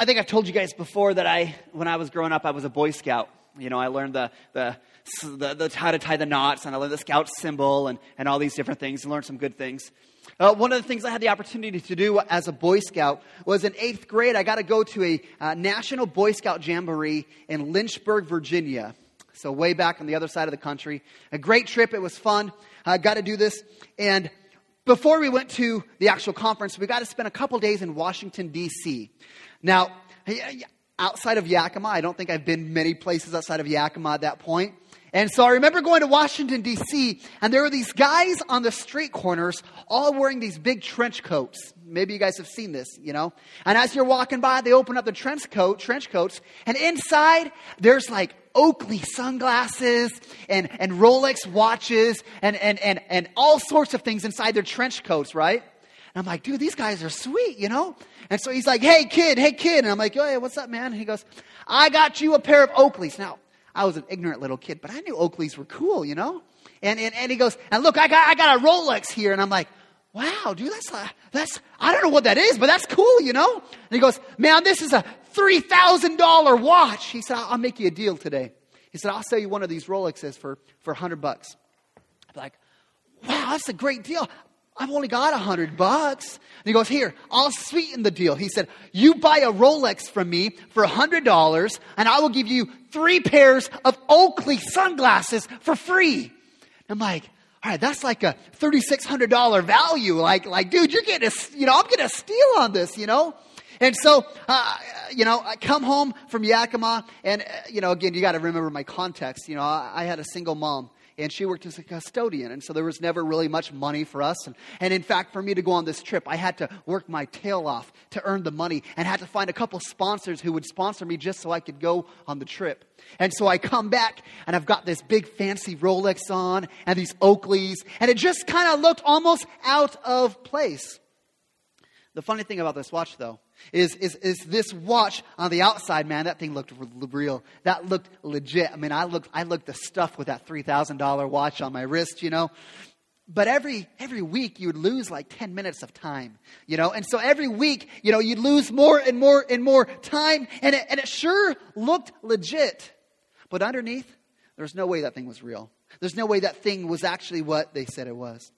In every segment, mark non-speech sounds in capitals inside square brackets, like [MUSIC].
I think I've told you guys before that I, when I was growing up, I was a Boy Scout. You know, I learned the, the, the, the how to tie the knots, and I learned the Scout symbol, and, and all these different things, and learned some good things. Uh, one of the things I had the opportunity to do as a Boy Scout was in eighth grade, I got to go to a uh, National Boy Scout Jamboree in Lynchburg, Virginia. So, way back on the other side of the country. A great trip. It was fun. I got to do this. And before we went to the actual conference, we got to spend a couple days in Washington, D.C. Now, outside of Yakima, I don't think I've been many places outside of Yakima at that point. And so I remember going to Washington, D.C., and there were these guys on the street corners all wearing these big trench coats. Maybe you guys have seen this, you know? And as you're walking by, they open up the trench coat, trench coats, and inside there's like Oakley sunglasses and, and Rolex watches and, and, and, and all sorts of things inside their trench coats, right? And I'm like, dude, these guys are sweet, you know? And so he's like, hey, kid, hey, kid. And I'm like, oh, hey, what's up, man? And he goes, I got you a pair of Oakleys. Now, I was an ignorant little kid, but I knew Oakleys were cool, you know? And, and, and he goes, and look, I got, I got a Rolex here. And I'm like, wow, dude, that's, uh, that's, I don't know what that is, but that's cool, you know? And he goes, man, this is a $3,000 watch. He said, I'll, make you a deal today. He said, I'll sell you one of these Rolexes for, for 100 bucks. I'm like, wow, that's a great deal. I've only got a hundred bucks. And he goes, Here, I'll sweeten the deal. He said, You buy a Rolex from me for a hundred dollars, and I will give you three pairs of Oakley sunglasses for free. I'm like, all right, that's like a $3,600 value. Like, like, dude, you're getting a, you know, I'm getting a steal on this, you know? And so, uh, you know, I come home from Yakima, and, uh, you know, again, you got to remember my context. You know, I, I had a single mom and she worked as a custodian. And so there was never really much money for us. And, and in fact, for me to go on this trip, I had to work my tail off to earn the money and had to find a couple sponsors who would sponsor me just so I could go on the trip. And so I come back and I've got this big fancy Rolex on and these Oakleys, and it just kind of looked almost out of place. The funny thing about this watch, though, is, is, is this watch on the outside, man, that thing looked real. That looked legit. I mean, I looked, I looked the stuff with that $3,000 watch on my wrist, you know. But every, every week you would lose like 10 minutes of time, you know. And so every week, you know, you'd lose more and more and more time. And it, and it sure looked legit. But underneath, there's no way that thing was real. There's no way that thing was actually what they said it was.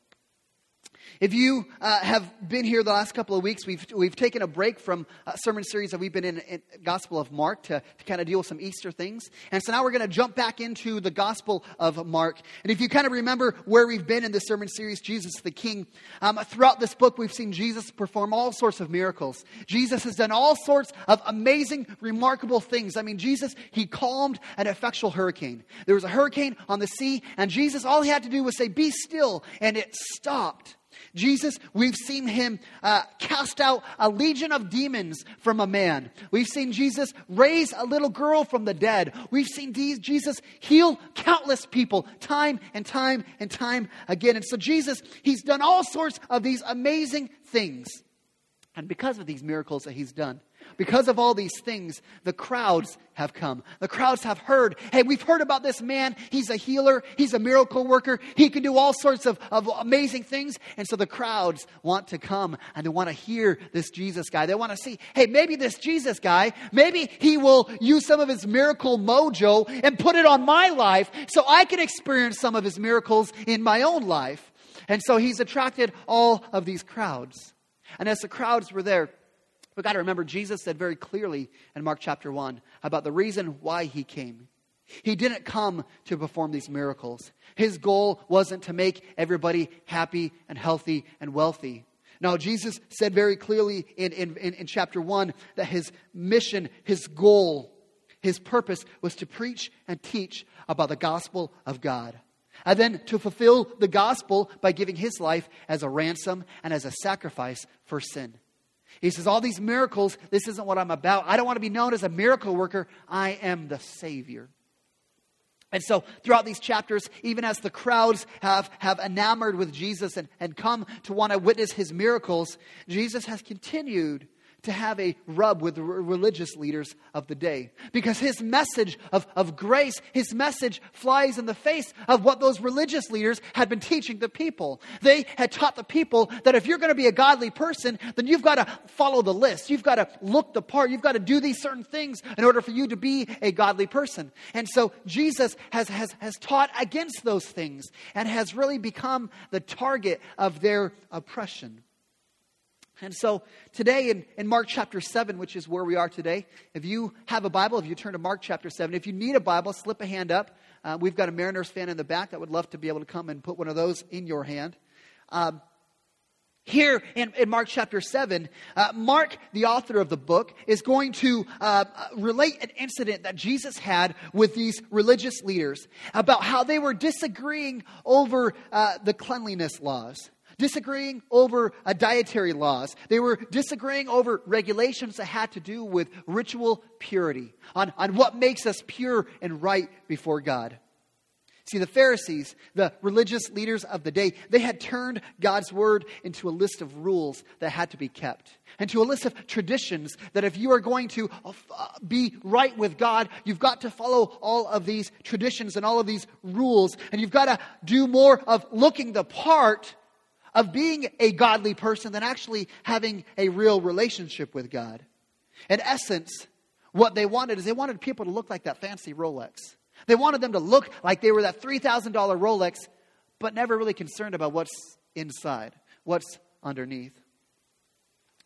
If you uh, have been here the last couple of weeks, we've, we've taken a break from a sermon series that we've been in, in Gospel of Mark to, to kind of deal with some Easter things. And so now we're going to jump back into the Gospel of Mark. And if you kind of remember where we've been in this sermon series, Jesus the King, um, throughout this book, we've seen Jesus perform all sorts of miracles. Jesus has done all sorts of amazing, remarkable things. I mean, Jesus, he calmed an effectual hurricane. There was a hurricane on the sea, and Jesus, all he had to do was say, Be still, and it stopped. Jesus, we've seen him uh, cast out a legion of demons from a man. We've seen Jesus raise a little girl from the dead. We've seen Jesus heal countless people time and time and time again. And so, Jesus, he's done all sorts of these amazing things. And because of these miracles that he's done, because of all these things, the crowds have come. The crowds have heard, hey, we've heard about this man. He's a healer, he's a miracle worker, he can do all sorts of, of amazing things. And so the crowds want to come and they want to hear this Jesus guy. They want to see, hey, maybe this Jesus guy, maybe he will use some of his miracle mojo and put it on my life so I can experience some of his miracles in my own life. And so he's attracted all of these crowds. And as the crowds were there, We've got to remember, Jesus said very clearly in Mark chapter 1 about the reason why he came. He didn't come to perform these miracles. His goal wasn't to make everybody happy and healthy and wealthy. Now, Jesus said very clearly in, in, in, chapter 1 that his mission, his goal, his purpose was to preach and teach about the gospel of God. And then to fulfill the gospel by giving his life as a ransom and as a sacrifice for sin. He says, All these miracles, this isn't what I'm about. I don't want to be known as a miracle worker. I am the Savior. And so, throughout these chapters, even as the crowds have, have enamored with Jesus and, and come to want to witness his miracles, Jesus has continued to have a rub with the religious leaders of the day because his message of, of grace, his message flies in the face of what those religious leaders had been teaching the people. They had taught the people that if you're going to be a godly person, then you've got to follow the list. You've got to look the part. You've got to do these certain things in order for you to be a godly person. And so Jesus has, has, has taught against those things and has really become the target of their oppression. And so today in, in Mark chapter 7, which is where we are today, if you have a Bible, if you turn to Mark chapter 7, if you need a Bible, slip a hand up. Uh, we've got a Mariners fan in the back that would love to be able to come and put one of those in your hand. Um, here in, in, Mark chapter 7, uh, Mark, the author of the book, is going to uh, relate an incident that Jesus had with these religious leaders about how they were disagreeing over uh, the cleanliness laws disagreeing over uh, dietary laws. They were disagreeing over regulations that had to do with ritual purity, on, on what makes us pure and right before God. See, the Pharisees, the religious leaders of the day, they had turned God's word into a list of rules that had to be kept, into a list of traditions that if you are going to uh, be right with God, you've got to follow all of these traditions and all of these rules, and you've got to do more of looking the part of being a godly person than actually having a real relationship with God. In essence, what they wanted is they wanted people to look like that fancy Rolex. They wanted them to look like they were that $3,000 Rolex, but never really concerned about what's inside, what's underneath.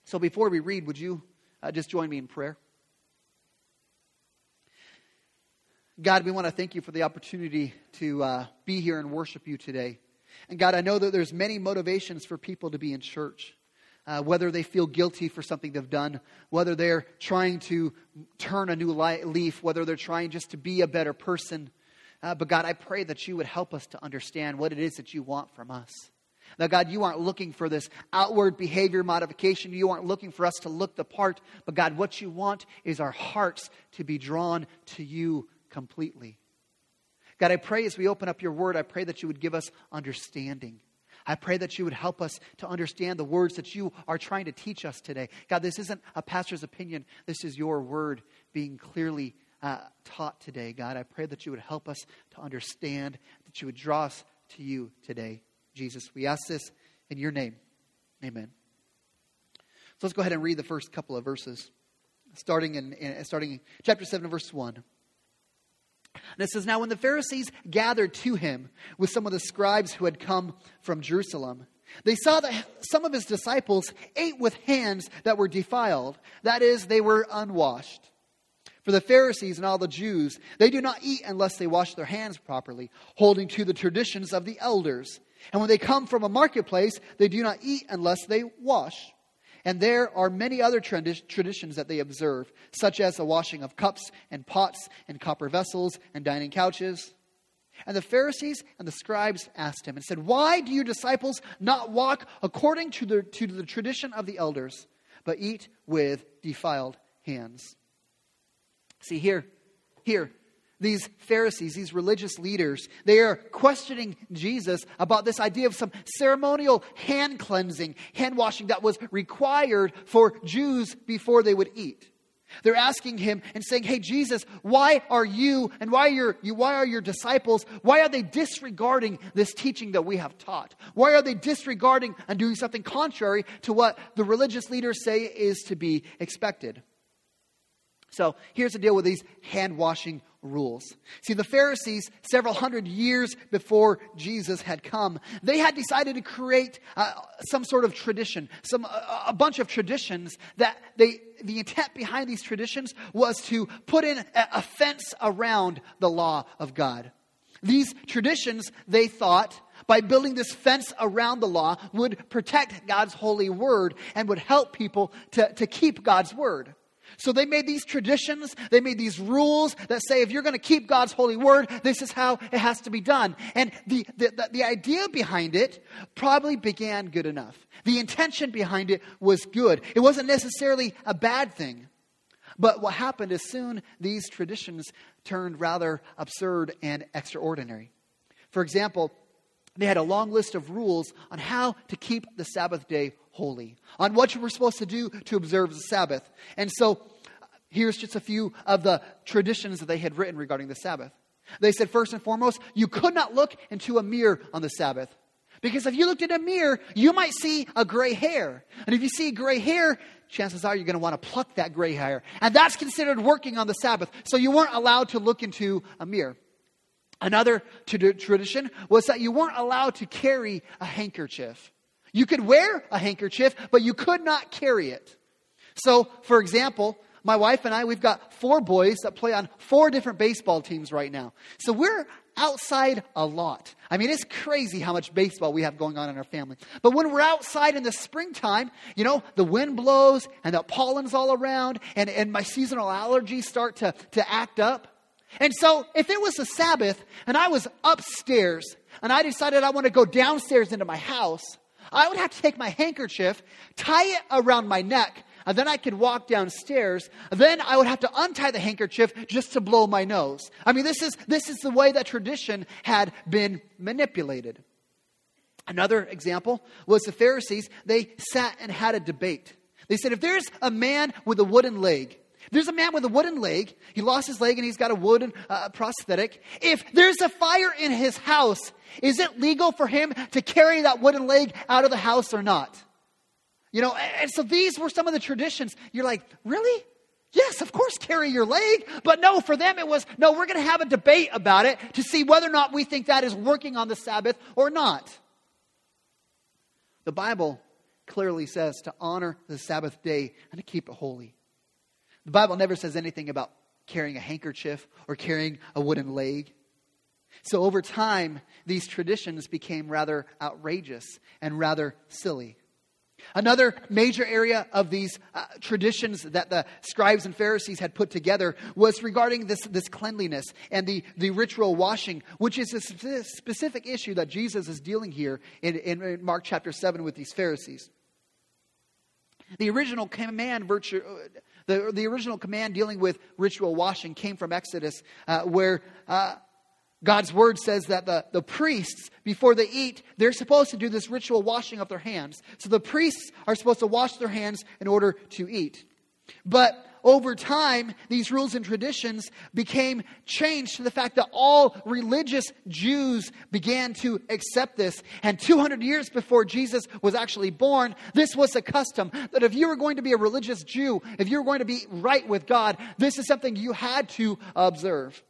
So before we read, would you uh, just join me in prayer? God, we want to thank you for the opportunity to uh, be here and worship you today. And God, I know that there's many motivations for people to be in church. Uh, whether they feel guilty for something they've done, whether they're trying to turn a new leaf, whether they're trying just to be a better person. Uh, but God, I pray that you would help us to understand what it is that you want from us. Now, God, you aren't looking for this outward behavior modification. You aren't looking for us to look the part. But, God, what you want is our hearts to be drawn to you completely. God, I pray as we open up your word, I pray that you would give us understanding. I pray that you would help us to understand the words that you are trying to teach us today. God, this isn't a pastor's opinion, this is your word being clearly uh, taught today. God, I pray that you would help us to understand, that you would draw us to you today. Jesus, we ask this in your name. Amen. So let's go ahead and read the first couple of verses, starting in, in starting in chapter 7, verse 1. And it says, Now when the Pharisees gathered to him with some of the scribes who had come from Jerusalem, they saw that some of his disciples ate with hands that were defiled, that is, they were unwashed. For the Pharisees and all the Jews, they do not eat unless they wash their hands properly, holding to the traditions of the elders. And when they come from a marketplace, they do not eat unless they wash. And there are many other traditions that they observe, such as the washing of cups and pots and copper vessels and dining couches. And the Pharisees and the scribes asked him and said, Why do your disciples not walk according to the, to the tradition of the elders, but eat with defiled hands? See, here, here, these Pharisees, these religious leaders, they are questioning Jesus about this idea of some ceremonial hand cleansing, hand washing that was required for Jews before they would eat. They're asking him and saying, Hey, Jesus, why are you and why are your, you, why are your disciples, why are they disregarding this teaching that we have taught? Why are they disregarding and doing something contrary to what the religious leaders say is to be expected? So here's the deal with these hand washing rules. See, the Pharisees, several hundred years before Jesus had come, they had decided to create uh, some sort of tradition, some uh, a bunch of traditions that they the intent behind these traditions was to put in a, fence around the law of God. These traditions, they thought, by building this fence around the law, would protect God's holy word and would help people to, to keep God's word. So they made these traditions, they made these rules that say if you're going to keep God's holy word, this is how it has to be done. And the, the, the, the, idea behind it probably began good enough. The intention behind it was good. It wasn't necessarily a bad thing. But what happened is soon these traditions turned rather absurd and extraordinary. For example, They had a long list of rules on how to keep the Sabbath day holy, on what you were supposed to do to observe the Sabbath. And so here's just a few of the traditions that they had written regarding the Sabbath. They said, first and foremost, you could not look into a mirror on the Sabbath. Because if you looked in a mirror, you might see a gray hair. And if you see gray hair, chances are you're going to want to pluck that gray hair. And that's considered working on the Sabbath. So you weren't allowed to look into a mirror. Another tradition was that you weren't allowed to carry a handkerchief. You could wear a handkerchief, but you could not carry it. So, for example, my wife and I, we've got four boys that play on four different baseball teams right now. So we're outside a lot. I mean, it's crazy how much baseball we have going on in our family. But when we're outside in the springtime, you know, the wind blows and the pollen's all around, and, and my seasonal allergies start to, to act up. And so, if it was a Sabbath and I was upstairs and I decided I want to go downstairs into my house, I would have to take my handkerchief, tie it around my neck, and then I could walk downstairs. Then I would have to untie the handkerchief just to blow my nose. I mean, this is, this is the way that tradition had been manipulated. Another example was the Pharisees. They sat and had a debate. They said, if there's a man with a wooden leg, there's a man with a wooden leg. He lost his leg and he's got a wooden uh, prosthetic. If there's a fire in his house, is it legal for him to carry that wooden leg out of the house or not? You know, and so these were some of the traditions. You're like, really? Yes, of course, carry your leg. But no, for them it was, no, we're going to have a debate about it to see whether or not we think that is working on the Sabbath or not. The Bible clearly says to honor the Sabbath day and to keep it holy. The Bible never says anything about carrying a handkerchief or carrying a wooden leg. So over time, these traditions became rather outrageous and rather silly. Another major area of these uh, traditions that the scribes and Pharisees had put together was regarding this, this cleanliness and the, the ritual washing, which is a specific issue that Jesus is dealing here in, in Mark chapter 7 with these Pharisees. The original command, virtue, uh, the, the original command dealing with ritual washing came from Exodus, uh, where uh, God's word says that the, the priests, before they eat, they're supposed to do this ritual washing of their hands. So the priests are supposed to wash their hands in order to eat. But over time, these rules and traditions became changed to the fact that all religious Jews began to accept this. And 200 years before Jesus was actually born, this was a custom that if you were going to be a religious Jew, if you were going to be right with God, this is something you had to observe.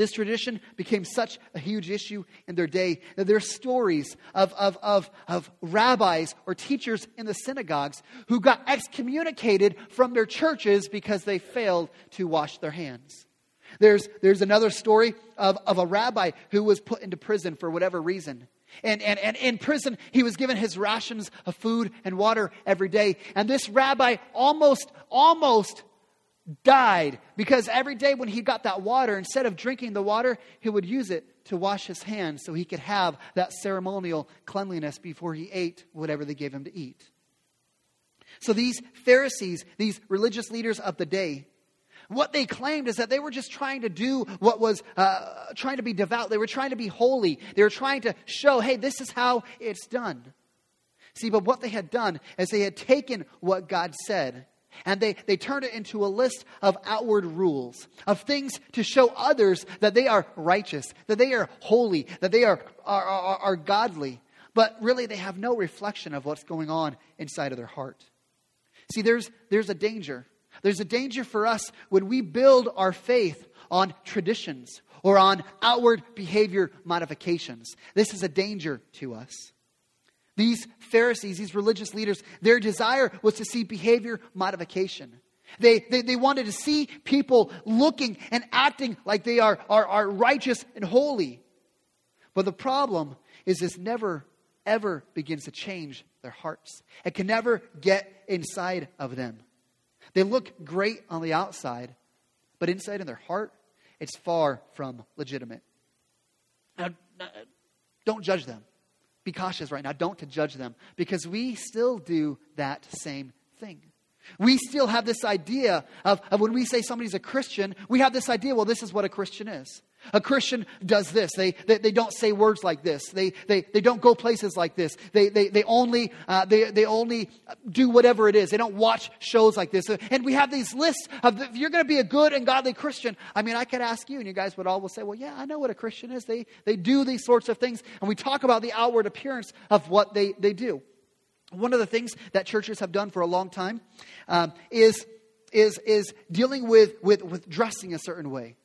This tradition became such a huge issue in their day that there are stories of, of, of, of rabbis or teachers in the synagogues who got excommunicated from their churches because they failed to wash their hands. There's, there's another story of, of a rabbi who was put into prison for whatever reason. And, and, and in prison, he was given his rations of food and water every day. And this rabbi almost, almost died because every day when he got that water, instead of drinking the water, he would use it to wash his hands so he could have that ceremonial cleanliness before he ate whatever they gave him to eat. So these Pharisees, these religious leaders of the day, what they claimed is that they were just trying to do what was uh, trying to be devout. They were trying to be holy. They were trying to show, hey, this is how it's done. See, but what they had done is they had taken what God said and they, they turn it into a list of outward rules, of things to show others that they are righteous, that they are holy, that they are, are, are, are godly. But really, they have no reflection of what's going on inside of their heart. See, there's, there's a danger. There's a danger for us when we build our faith on traditions or on outward behavior modifications. This is a danger to us. These Pharisees, these religious leaders, their desire was to see behavior modification. They, they, they, wanted to see people looking and acting like they are, are, are righteous and holy. But the problem is this never, ever begins to change their hearts. It can never get inside of them. They look great on the outside, but inside in their heart, it's far from legitimate. Now, don't judge them be cautious right now. Don't to judge them because we still do that same thing. We still have this idea of, of when we say somebody's a Christian, we have this idea, well, this is what a Christian is. A Christian does this. They, they, they, don't say words like this. They, they, they don't go places like this. They, they, they, only, uh, they, they only do whatever it is. They don't watch shows like this. And we have these lists of if you're going to be a good and godly Christian, I mean, I could ask you, and you guys would all will say, well, yeah, I know what a Christian is. They, they do these sorts of things. And we talk about the outward appearance of what they, they do. One of the things that churches have done for a long time um, is, is, is dealing with, with, with dressing a certain way.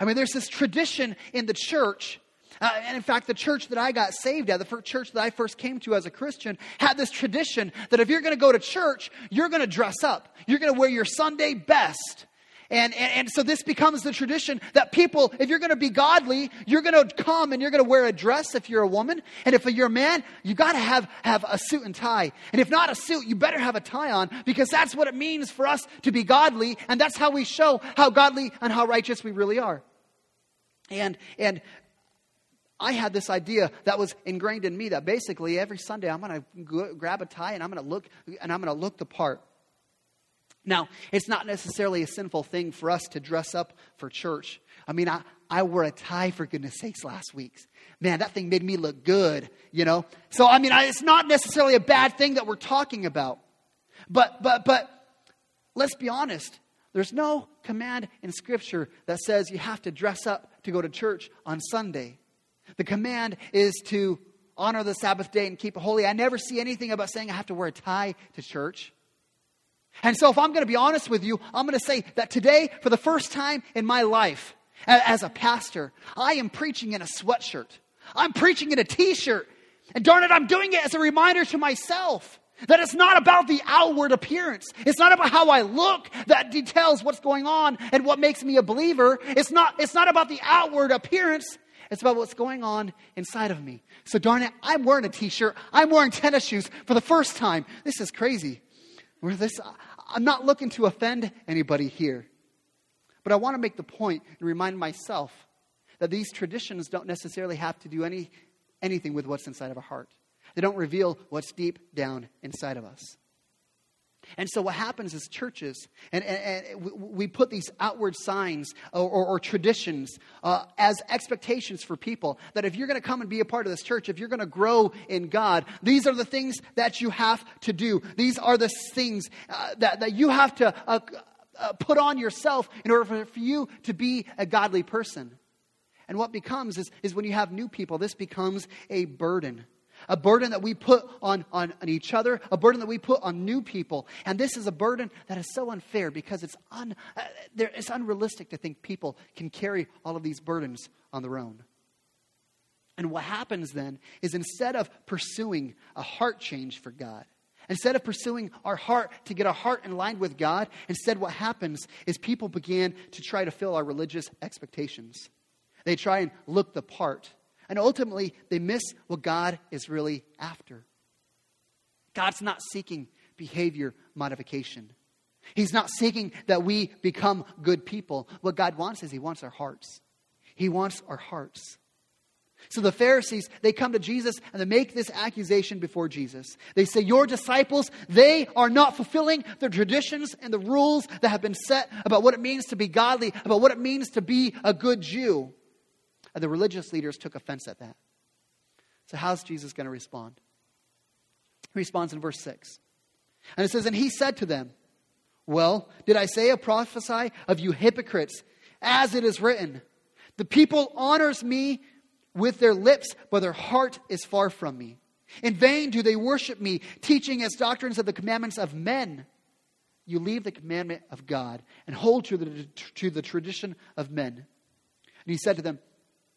I mean, there's this tradition in the church. Uh, and in fact, the church that I got saved at, the church that I first came to as a Christian, had this tradition that if you're going to go to church, you're going to dress up. You're going to wear your Sunday best. And, and, and, so this becomes the tradition that people, if you're going to be godly, you're going to come and you're going to wear a dress if you're a woman. And if you're a man, you got to have, have a suit and tie. And if not a suit, you better have a tie on because that's what it means for us to be godly. And that's how we show how godly and how righteous we really are. And, and I had this idea that was ingrained in me that basically every Sunday I'm going to grab a tie and I'm going to look and I'm going to look the part. Now, it's not necessarily a sinful thing for us to dress up for church. I mean, I, I wore a tie for goodness sakes last week. Man, that thing made me look good, you know? So, I mean, I, it's not necessarily a bad thing that we're talking about. But, but, but, let's be honest. There's no command in Scripture that says you have to dress up to go to church on Sunday. The command is to honor the Sabbath day and keep it holy. I never see anything about saying I have to wear a tie to church. And so, if I'm going to be honest with you, I'm going to say that today, for the first time in my life as a pastor, I am preaching in a sweatshirt. I'm preaching in a t shirt. And darn it, I'm doing it as a reminder to myself that it's not about the outward appearance. It's not about how I look that details what's going on and what makes me a believer. It's not, it's not about the outward appearance. It's about what's going on inside of me. So darn it, I'm wearing a t-shirt. I'm wearing tennis shoes for the first time. This is crazy. Where this, I'm not looking to offend anybody here. But I want to make the point and remind myself that these traditions don't necessarily have to do any, anything with what's inside of a heart. They don't reveal what's deep down inside of us. And so, what happens is churches, and, and, and we put these outward signs or, or, or traditions uh, as expectations for people that if you're going to come and be a part of this church, if you're going to grow in God, these are the things that you have to do. These are the things uh, that, that you have to uh, uh put on yourself in order for, for you to be a godly person. And what becomes is, is when you have new people, this becomes a burden a burden that we put on, on, on, each other, a burden that we put on new people. And this is a burden that is so unfair because it's, un, uh, it's unrealistic to think people can carry all of these burdens on their own. And what happens then is instead of pursuing a heart change for God, Instead of pursuing our heart to get our heart in line with God, instead, what happens is people begin to try to fill our religious expectations. They try and look the part. And ultimately, they miss what God is really after. God's not seeking behavior modification. He's not seeking that we become good people. What God wants is He wants our hearts. He wants our hearts. So the Pharisees, they come to Jesus and they make this accusation before Jesus. They say, Your disciples, they are not fulfilling the traditions and the rules that have been set about what it means to be godly, about what it means to be a good Jew. And the religious leaders took offense at that. So, how's Jesus going to respond? He responds in verse 6. And it says, And he said to them, Well, did Isaiah prophesy of you hypocrites, as it is written? The people honors me with their lips, but their heart is far from me. In vain do they worship me, teaching as doctrines of the commandments of men. You leave the commandment of God and hold to the, to the tradition of men. And he said to them,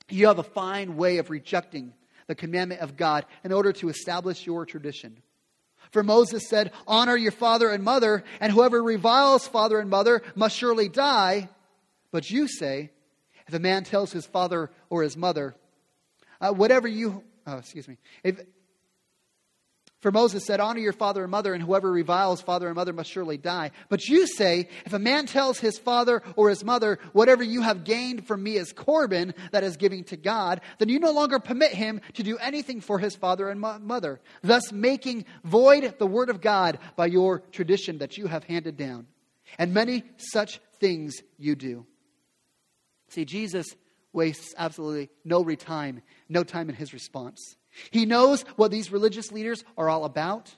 you have a fine way of rejecting the commandment of God in order to establish your tradition. For Moses said, Honor your father and mother, and whoever reviles father and mother must surely die. But you say, if a man tells his father or his mother, uh, whatever you, oh, excuse me, if, For Moses said, Honor your father and mother, and whoever reviles father and mother must surely die. But you say, If a man tells his father or his mother, Whatever you have gained from me is Corban, that is giving to God, then you no longer permit him to do anything for his father and mother, thus making void the word of God by your tradition that you have handed down. And many such things you do. See, Jesus wastes absolutely no time, no time in his response. He knows what these religious leaders are all about,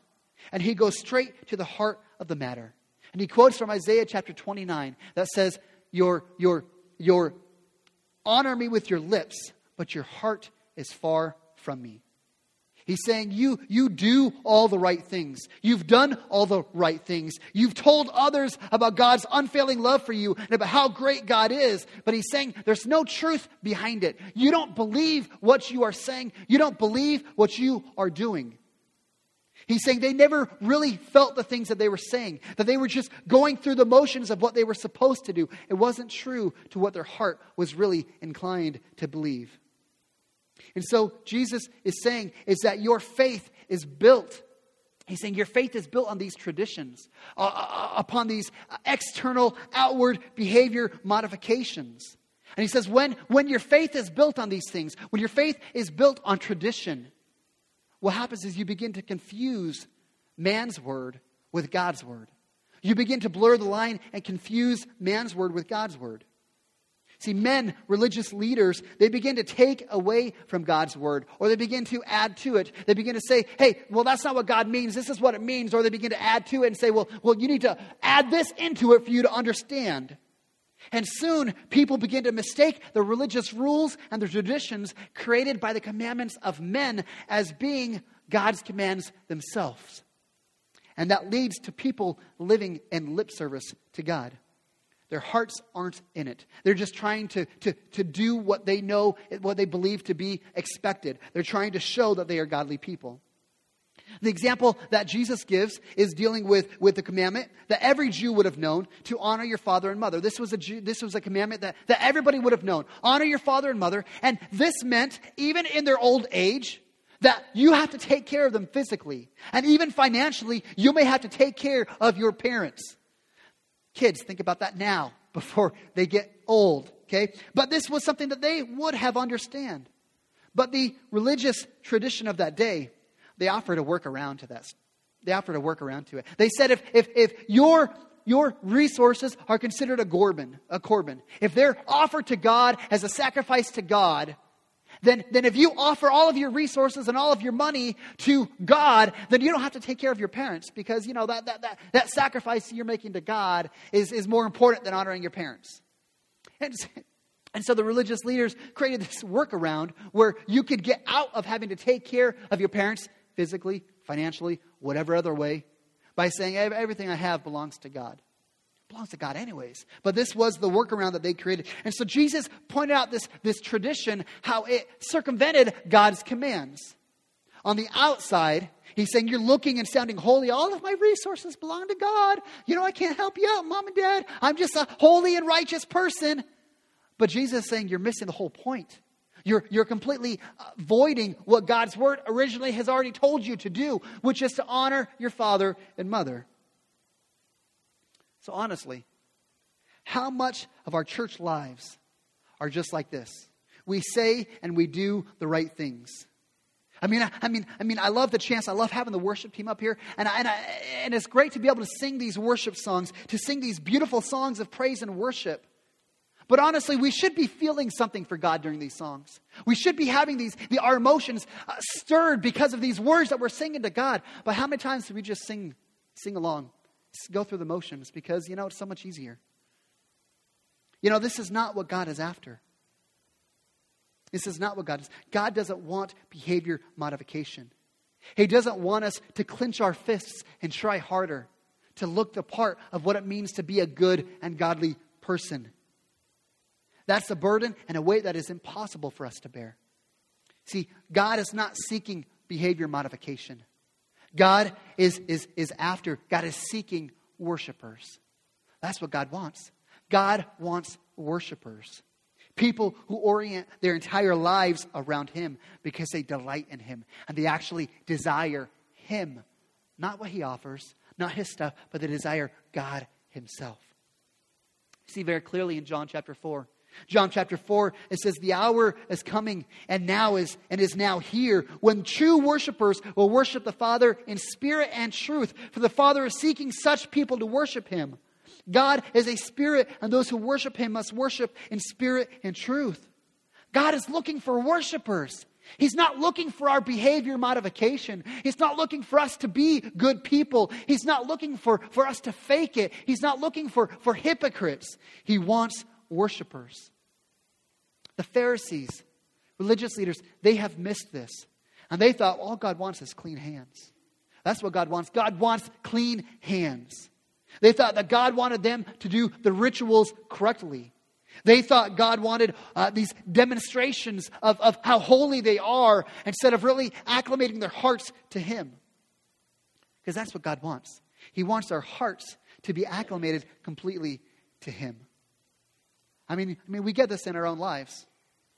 and he goes straight to the heart of the matter. And he quotes from Isaiah chapter 29 that says, your, your, your honor me with your lips, but your heart is far from me. He's saying, you, you do all the right things. You've done all the right things. You've told others about God's unfailing love for you and about how great God is. But he's saying there's no truth behind it. You don't believe what you are saying, you don't believe what you are doing. He's saying they never really felt the things that they were saying, that they were just going through the motions of what they were supposed to do. It wasn't true to what their heart was really inclined to believe. And so Jesus is saying is that your faith is built. He's saying your faith is built on these traditions, uh, uh, uh, upon these external, outward behavior modifications. And he says, when, when your faith is built on these things, when your faith is built on tradition, what happens is you begin to confuse man's word with God's word. You begin to blur the line and confuse man's word with God's word. See, men, religious leaders, they begin to take away from God's word, or they begin to add to it. They begin to say, hey, well, that's not what God means. This is what it means. Or they begin to add to it and say, well, well, you need to add this into it for you to understand. And soon, people begin to mistake the religious rules and the traditions created by the commandments of men as being God's commands themselves. And that leads to people living in lip service to God. Their hearts aren't in it. They're just trying to, to, to do what they know, what they believe to be expected. They're trying to show that they are godly people. The example that Jesus gives is dealing with, with the commandment that every Jew would have known to honor your father and mother. This was a, Jew, this was a commandment that, that everybody would have known. Honor your father and mother. And this meant, even in their old age, that you have to take care of them physically. And even financially, you may have to take care of your parents. Kids, think about that now [LAUGHS] before they get old, okay? But this was something that they would have understand. But the religious tradition of that day, they offered a workaround to that. They offered a workaround to it. They said if, if, if your, your resources are considered a korban, a korban, if they're offered to God as a sacrifice to God, then, then if you offer all of your resources and all of your money to God, then you don't have to take care of your parents because, you know, that, that, that, that sacrifice you're making to God is, is more important than honoring your parents. And, and so the religious leaders created this workaround where you could get out of having to take care of your parents physically, financially, whatever other way by saying, everything I have belongs to God belongs to God anyways. But this was the workaround that they created. And so Jesus pointed out this, this tradition, how it circumvented God's commands. On the outside, he's saying, You're looking and sounding holy. All of my resources belong to God. You know, I can't help you out, mom and dad. I'm just a holy and righteous person. But Jesus is saying, You're missing the whole point. You're, you're completely uh, voiding what God's word originally has already told you to do, which is to honor your father and mother. So, honestly, how much of our church lives are just like this? We say and we do the right things. I mean, I, I, mean, I mean, I love the chance. I love having the worship team up here, and I, and, I, and it's great to be able to sing these worship songs, to sing these beautiful songs of praise and worship. But honestly, we should be feeling something for God during these songs. We should be having these the, our emotions uh, stirred because of these words that we're singing to God. But how many times do we just sing sing along? Go through the motions because, you know, it's so much easier. You know, this is not what God is after. This is not what God is. God doesn't want behavior modification. He doesn't want us to clench our fists and try harder to look the part of what it means to be a good and godly person. That's a burden and a weight that is impossible for us to bear. See, God is not seeking behavior modification. God is, is, is after, God is seeking worshipers. That's what God wants. God wants worshipers. People who orient their entire lives around Him because they delight in Him and they actually desire Him, not what He offers, not His stuff, but they desire God Himself. see very clearly in John chapter 4. John chapter 4, it says, The hour is coming and now is and is now here when true worshipers will worship the Father in spirit and truth. For the Father is seeking such people to worship him. God is a spirit, and those who worship him must worship in spirit and truth. God is looking for worshipers. He's not looking for our behavior modification. He's not looking for us to be good people. He's not looking for, for us to fake it. He's not looking for, for hypocrites. He wants worshipers. The Pharisees, religious leaders, they have missed this. And they thought all God wants is clean hands. That's what God wants. God wants clean hands. They thought that God wanted them to do the rituals correctly. They thought God wanted uh, these demonstrations of, of how holy they are instead of really acclimating their hearts to Him. Because that's what God wants. He wants our hearts to be acclimated completely to Him. I mean, I mean, we get this in our own lives.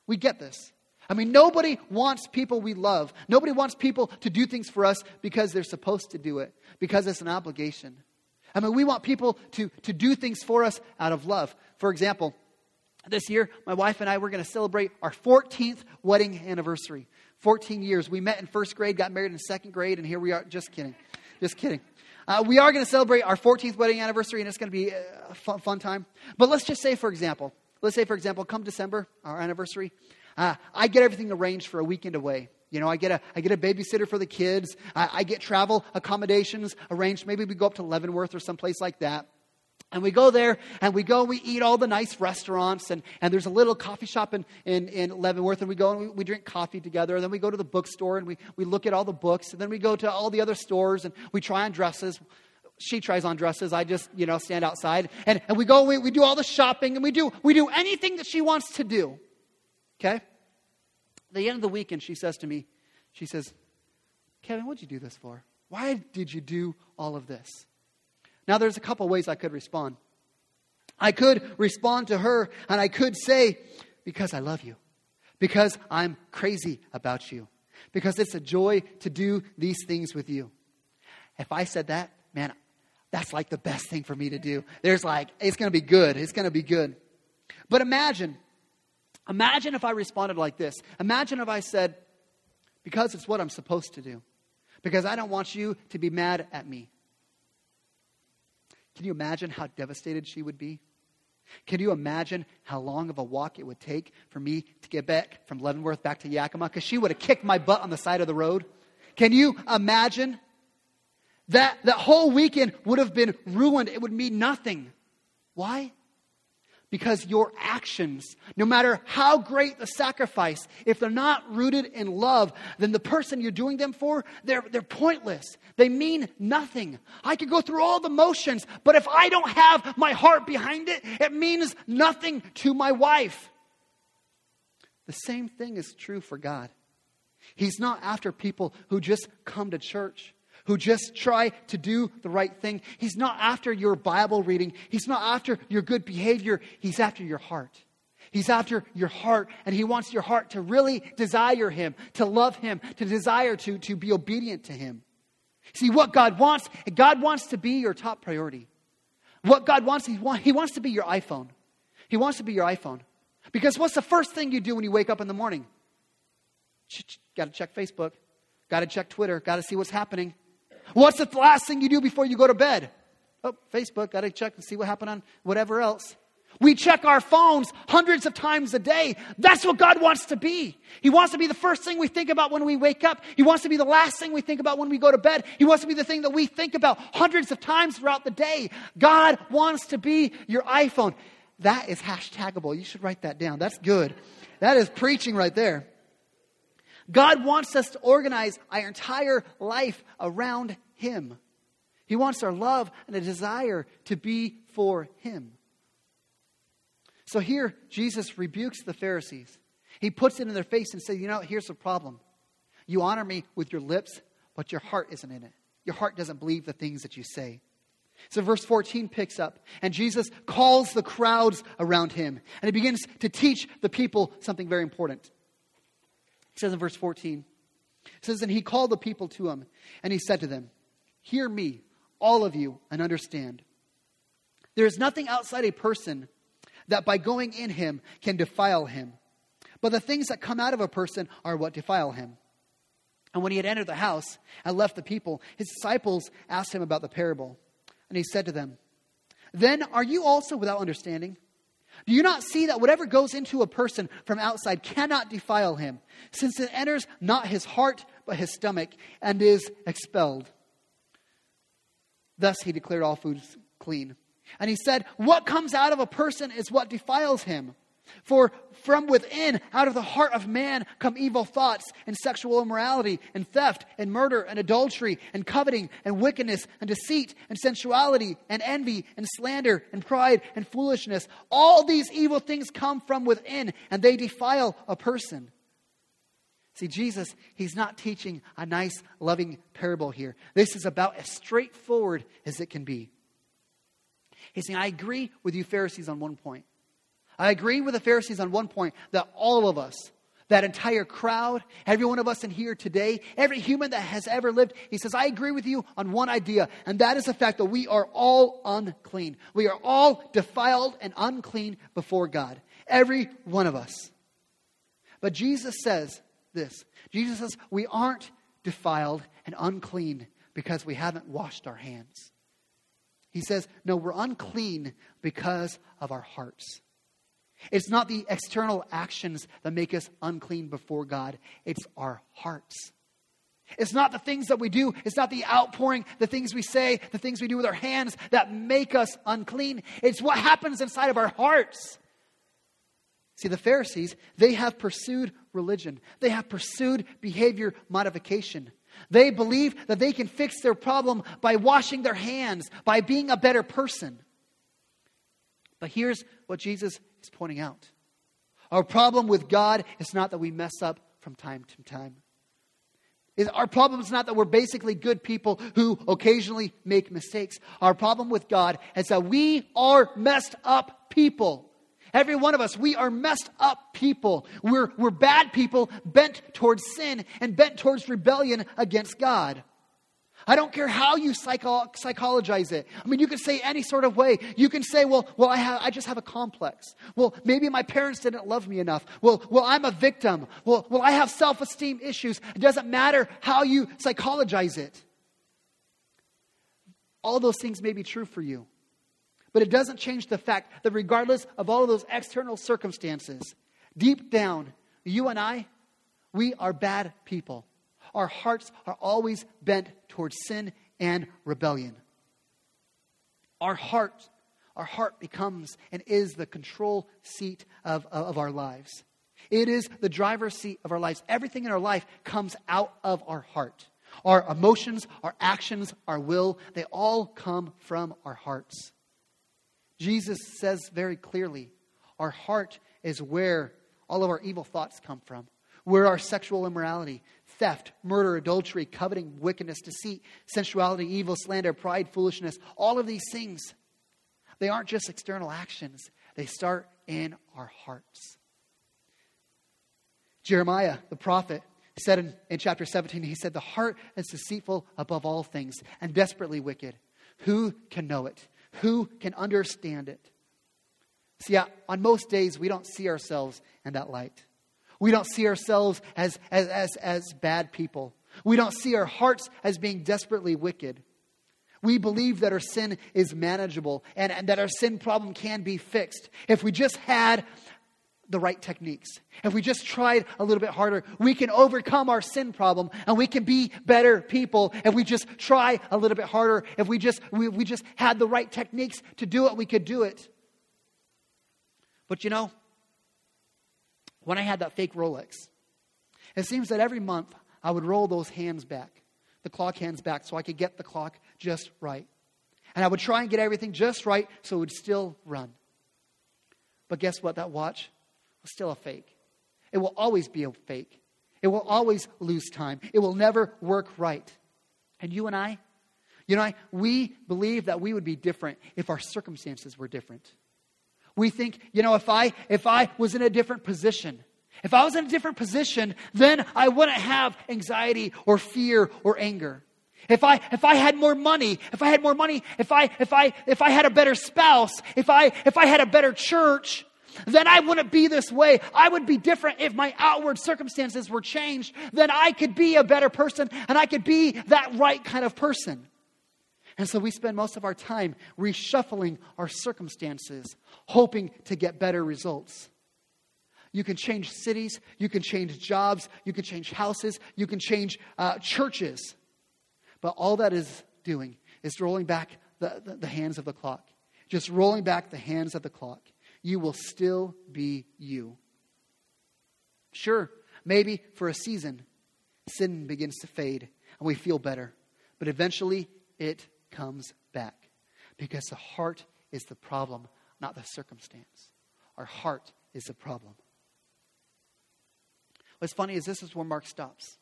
We get this. I mean, nobody wants people we love. Nobody wants people to do things for us because they're supposed to do it, because it's an obligation. I mean, we want people to, to do things for us out of love. For example, this year, my wife and I were going to celebrate our 14th wedding anniversary. 14 years. We met in first grade, got married in second grade, and here we are. Just kidding. Just kidding. Uh, we are going to celebrate our 14th wedding anniversary, and it's going to be a fun, fun, time. But let's just say, for example, let's say, for example, come December, our anniversary, uh, I get everything arranged for a weekend away. You know, I get a, I get a babysitter for the kids. I, I get travel accommodations arranged. Maybe we go up to Leavenworth or someplace like that. And we go there and we go and we eat all the nice restaurants. And, and there's a little coffee shop in, in, in Leavenworth. And we go and we, we, drink coffee together. And then we go to the bookstore and we, we look at all the books. And then we go to all the other stores and we try on dresses. She tries on dresses. I just, you know, stand outside. And, and we go, we, we do all the shopping and we do, we do anything that she wants to do. Okay? At the end of the weekend, she says to me, she says, Kevin, what'd you do this for? Why did you do all of this? Now, there's a couple ways I could respond. I could respond to her and I could say, Because I love you, because I'm crazy about you, because it's a joy to do these things with you. If I said that, man, that's like the best thing for me to do. There's like, it's going to be good. It's going to be good. But imagine, imagine if I responded like this. Imagine if I said, Because it's what I'm supposed to do, because I don't want you to be mad at me. Can you imagine how devastated she would be? Can you imagine how long of a walk it would take for me to get back from Leavenworth back to Yakima? Because she would have kicked my butt on the side of the road. Can you imagine? That, that whole weekend would have been ruined. It would mean nothing. Why? Because your actions, no matter how great the sacrifice, if they're not rooted in love, then the person you're doing them for, they're, they're pointless. They mean nothing. I could go through all the motions, but if I don't have my heart behind it, it means nothing to my wife. The same thing is true for God. He's not after people who just come to church who just try to do the right thing. He's not after your Bible reading, He's not after your good behavior. He's after your heart. He's after your heart, and He wants your heart to really desire Him, to love Him, to desire to, to be obedient to Him. See, what God wants, God wants to be your top priority. What God wants, He, want, he wants to be your iPhone. He wants to be your iPhone. Because what's the first thing you do when you wake up in the morning? Got to check Facebook. Got to check Twitter. Got to see what's happening. What's the last thing you do before you go to bed? Oh, Facebook, got to check and see what happened on whatever else. We check our phones hundreds of times a day. That's what God wants to be. He wants to be the first thing we think about when we wake up. He wants to be the last thing we think about when we go to bed. He wants to be the thing that we think about hundreds of times throughout the day. God wants to be your iPhone. That is hashtagable. You should write that down. That's good. That is preaching right there. God wants us to organize our entire life around Him. He wants our love and a desire to be for Him. So here, Jesus rebukes the Pharisees. He puts it in their face and says, You know, here's the problem. You honor me with your lips, but your heart isn't in it. Your heart doesn't believe the things that you say. So, verse 14 picks up, and Jesus calls the crowds around him, and he begins to teach the people something very important. Says in verse 14, It says, And he called the people to him, and he said to them, Hear me, all of you, and understand. There is nothing outside a person that by going in him can defile him. But the things that come out of a person are what defile him. And when he had entered the house and left the people, his disciples asked him about the parable. And he said to them, Then are you also without understanding? Do you not see that whatever goes into a person from outside cannot defile him, since it enters not his heart, but his stomach, and is expelled? Thus he declared all foods clean. And he said, What comes out of a person is what defiles him. For from within, out of the heart of man, come evil thoughts and sexual immorality and theft and murder and adultery and coveting and wickedness and deceit and sensuality and envy and slander and pride and foolishness. All these evil things come from within and they defile a person. See, Jesus, he's not teaching a nice, loving parable here. This is about as straightforward as it can be. He's saying, I agree with you, Pharisees, on one point. I agree with the Pharisees on one point that all of us, that entire crowd, every one of us in here today, every human that has ever lived, he says, I agree with you on one idea, and that is the fact that we are all unclean. We are all defiled and unclean before God. Every one of us. But Jesus says this Jesus says, we aren't defiled and unclean because we haven't washed our hands. He says, no, we're unclean because of our hearts. It's not the external actions that make us unclean before God, it's our hearts. It's not the things that we do, it's not the outpouring, the things we say, the things we do with our hands that make us unclean. It's what happens inside of our hearts. See, the Pharisees, they have pursued religion, they have pursued behavior modification. They believe that they can fix their problem by washing their hands, by being a better person. But here's what Jesus pointing out our problem with God is not that we mess up from time to time. Our problem is not that we're basically good people who occasionally make mistakes. Our problem with God is that we are messed up people. Every one of us, we are messed up people. We're, we're bad people bent towards sin and bent towards rebellion against God. I don't care how you psycho- psychologize it. I mean, you can say any sort of way. You can say, well, well I, have, I just have a complex. Well, maybe my parents didn't love me enough. Well, well I'm a victim. Well, well I have self esteem issues. It doesn't matter how you psychologize it. All those things may be true for you. But it doesn't change the fact that regardless of all of those external circumstances, deep down, you and I, we are bad people. Our hearts are always bent towards sin and rebellion. Our heart, our heart becomes and is the control seat of, of our lives. It is the driver's seat of our lives. Everything in our life comes out of our heart. Our emotions, our actions, our will, they all come from our hearts. Jesus says very clearly our heart is where all of our evil thoughts come from, where our sexual immorality, theft, murder, adultery, coveting, wickedness, deceit, sensuality, evil, slander, pride, foolishness, all of these things, they aren't just external actions, they start in our hearts. Jeremiah, the prophet, said in, in chapter 17, he said, The heart is deceitful above all things and desperately wicked. Who can know it? Who can understand it? See, on most days, we don't see ourselves in that light. We don't see ourselves as, as, as, as bad people. We don't see our hearts as being desperately wicked. We believe that our sin is manageable and, and that our sin problem can be fixed. If we just had the right techniques, if we just tried a little bit harder, we can overcome our sin problem and we can be better people. If we just try a little bit harder, if we just, we, we just had the right techniques to do it, we could do it. But you know, when I had that fake Rolex, it seems that every month I would roll those hands back, the clock hands back, so I could get the clock just right. And I would try and get everything just right so it would still run. But guess what? That watch was still a fake. It will always be a fake. It will always lose time. It will never work right. And you and I, you know, we believe that we would be different if our circumstances were different. We think, you know, if I if I was in a different position, if I was in a different position, then I wouldn't have anxiety or fear or anger. If I, if I had more money, if I had more money, if I, if I, if I had a better spouse, if I, if I had a better church, then I wouldn't be this way. I would be different if my outward circumstances were changed. Then I could be a better person and I could be that right kind of person. And so we spend most of our time reshuffling our circumstances, hoping to get better results. You can change cities, you can change jobs, you can change houses, you can change uh, churches. But all that is doing is rolling back the, the, the hands of the clock. Just rolling back the hands of the clock. You will still be you. Sure, maybe for a season, sin begins to fade and we feel better. But eventually, it comes back because the heart is the problem, not the circumstance. Our heart is the problem. What's funny is this is where Mark stops.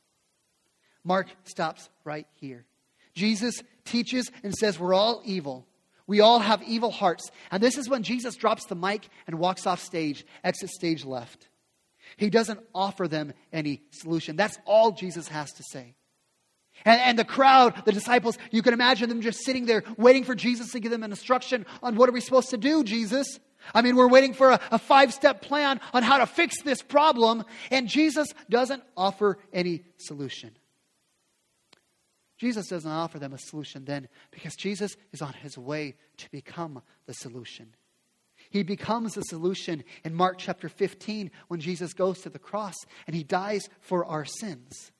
Mark stops right here. Jesus teaches and says we're all evil. We all have evil hearts. And this is when Jesus drops the mic and walks off stage, exit stage left. He doesn't offer them any solution. That's all Jesus has to say. And, and, the crowd, the disciples, you can imagine them just sitting there waiting for Jesus to give them an instruction on what are we supposed to do, Jesus? I mean, we're waiting for a, a five step plan on how to fix this problem, and Jesus doesn't offer any solution. Jesus doesn't offer them a solution then because Jesus is on his way to become the solution. He becomes the solution in Mark chapter 15 when Jesus goes to the cross and he dies for our sins.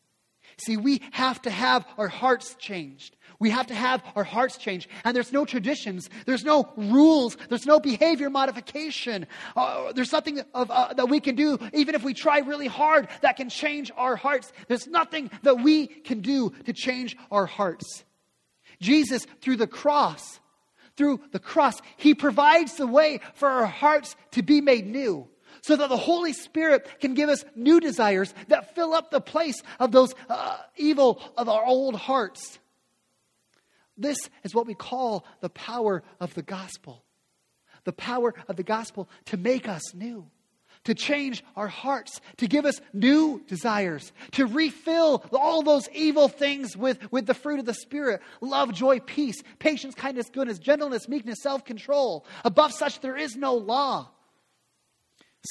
See, we have to have our hearts changed. We have to have our hearts changed. And there's no traditions, there's no rules, there's no behavior modification. Uh, there's nothing of, uh, that we can do, even if we try really hard, that can change our hearts. There's nothing that we can do to change our hearts. Jesus, through the cross, through the cross, He provides the way for our hearts to be made new so that the Holy Spirit can give us new desires that fill up the place of those uh, evil of our old hearts. This is what we call the power of the gospel. The power of the gospel to make us new, to change our hearts, to give us new desires, to refill all those evil things with, with the fruit of the Spirit love, joy, peace, patience, kindness, goodness, gentleness, meekness, self control. Above such, there is no law.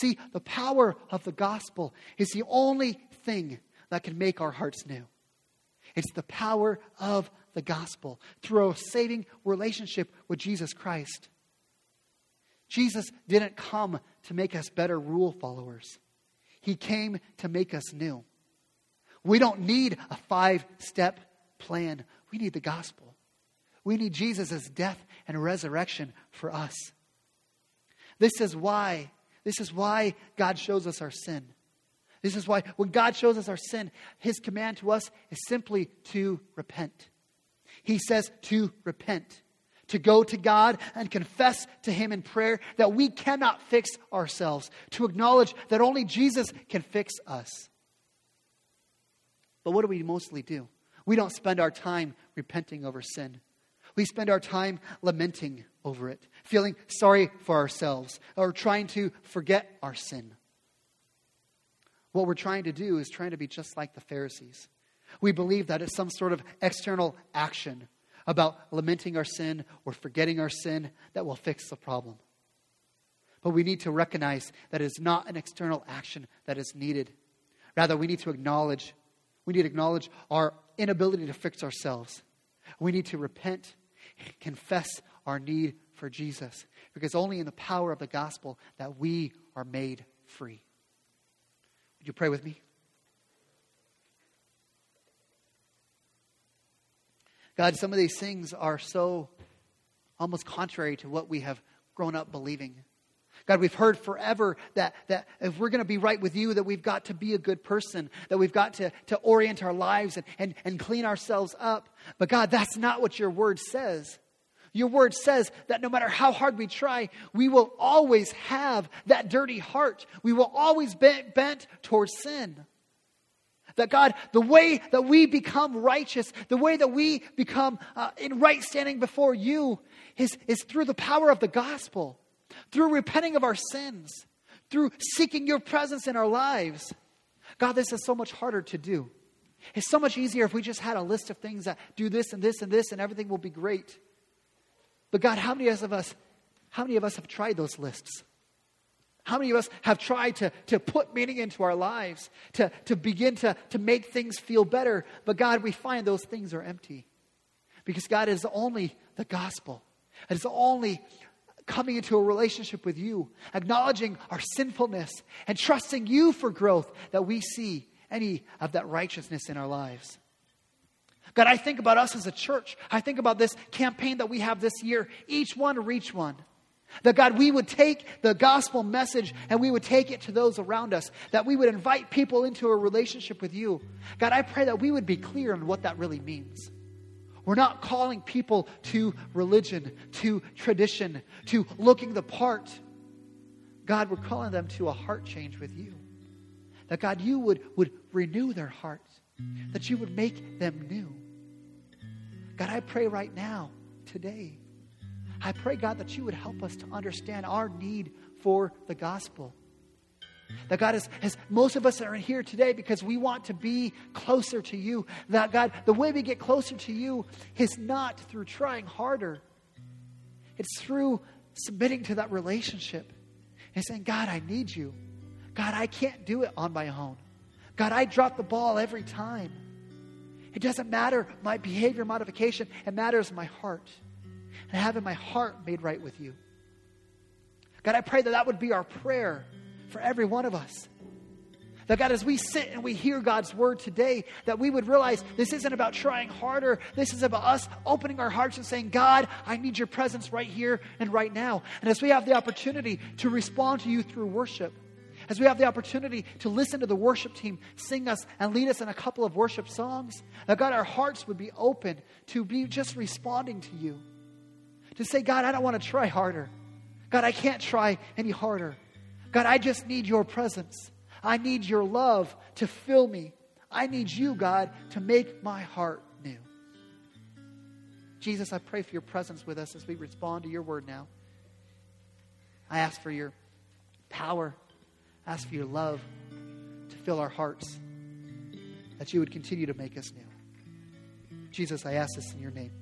See, the power of the gospel is the only thing that can make our hearts new. It's the power of the gospel through a saving relationship with Jesus Christ. Jesus didn't come to make us better rule followers, He came to make us new. We don't need a five step plan, we need the gospel. We need Jesus' death and resurrection for us. This is why this is why God shows us our sin. This is why when God shows us our sin, his command to us is simply to repent. He says to repent, to go to God and confess to him in prayer that we cannot fix ourselves, to acknowledge that only Jesus can fix us. But what do we mostly do? We don't spend our time repenting over sin. We spend our time lamenting over it, feeling sorry for ourselves, or trying to forget our sin. What we're trying to do is trying to be just like the Pharisees. We believe that it's some sort of external action about lamenting our sin or forgetting our sin that will fix the problem. But we need to recognize that it is not an external action that is needed. Rather, we need to acknowledge, we need to acknowledge our inability to fix ourselves. We need to repent confess our need for Jesus because only in the power of the gospel that we are made free. Would you pray with me? God, some of these things are so almost contrary to what we have grown up believing. God, we've heard forever that, that if we're going to be right with you, that we've got to be a good person, that we've got to, to orient our lives and, and, and clean ourselves up. But God, that's not what your word says. Your word says that no matter how hard we try, we will always have that dirty heart. We will always be bent towards sin. That God, the way that we become righteous, the way that we become uh, in right standing before you is, is through the power of the gospel through repenting of our sins, through seeking your presence in our lives. God, this is so much harder to do. It's so much easier if we just had a list of things that do this and this and this and everything will be great. But God, how many of us how many of us have tried those lists? How many of us have tried to, to put meaning into our lives, to, to begin to, to make things feel better? But God, we find those things are empty. Because God is only the gospel. It is only coming into a relationship with you, acknowledging our sinfulness, and trusting you for growth that we see any of that righteousness in our lives. God, I think about us as a church. I think about this campaign that we have this year each one reach one. That God, we would take the gospel message and we would take it to those around us. That we would invite people into a relationship with you. God, I pray that we would be clear on what that really means. We're not calling people to religion, to tradition, to looking the part. God, we're calling them to a heart change with you. That God, you would, would renew their hearts, that you would make them new. God, I pray right now, today, I pray, God, that you would help us to understand our need for the gospel. That God, is, as most of us are here today because we want to be closer to you. That God, the way we get closer to you is not through trying harder, it's through submitting to that relationship and saying, God, I need you. God, I can't do it on my own. God, I drop the ball every time. It doesn't matter my behavior modification, it matters my heart. And having my heart made right with you. God, I pray that that would be our prayer for every one of us. That God, as we sit and we hear God's word today, that we would realize this isn't about trying harder. This is about us opening our hearts and saying, God, I need your presence right here and right now. And as we have the opportunity to respond to you through worship, as we have the opportunity to listen to the worship team sing us and lead us in a couple of worship songs, that God, our hearts would be open to be just responding to you. To say, God, I don't want to try harder. God, I can't try any harder. God, I just need your presence. I need your love to fill me. I need you, God, to make my heart new. Jesus, I pray for your presence with us as we respond to your word now. I ask for your power, ask for your love to fill our hearts, that you would continue to make us new. Jesus, I ask this in your name.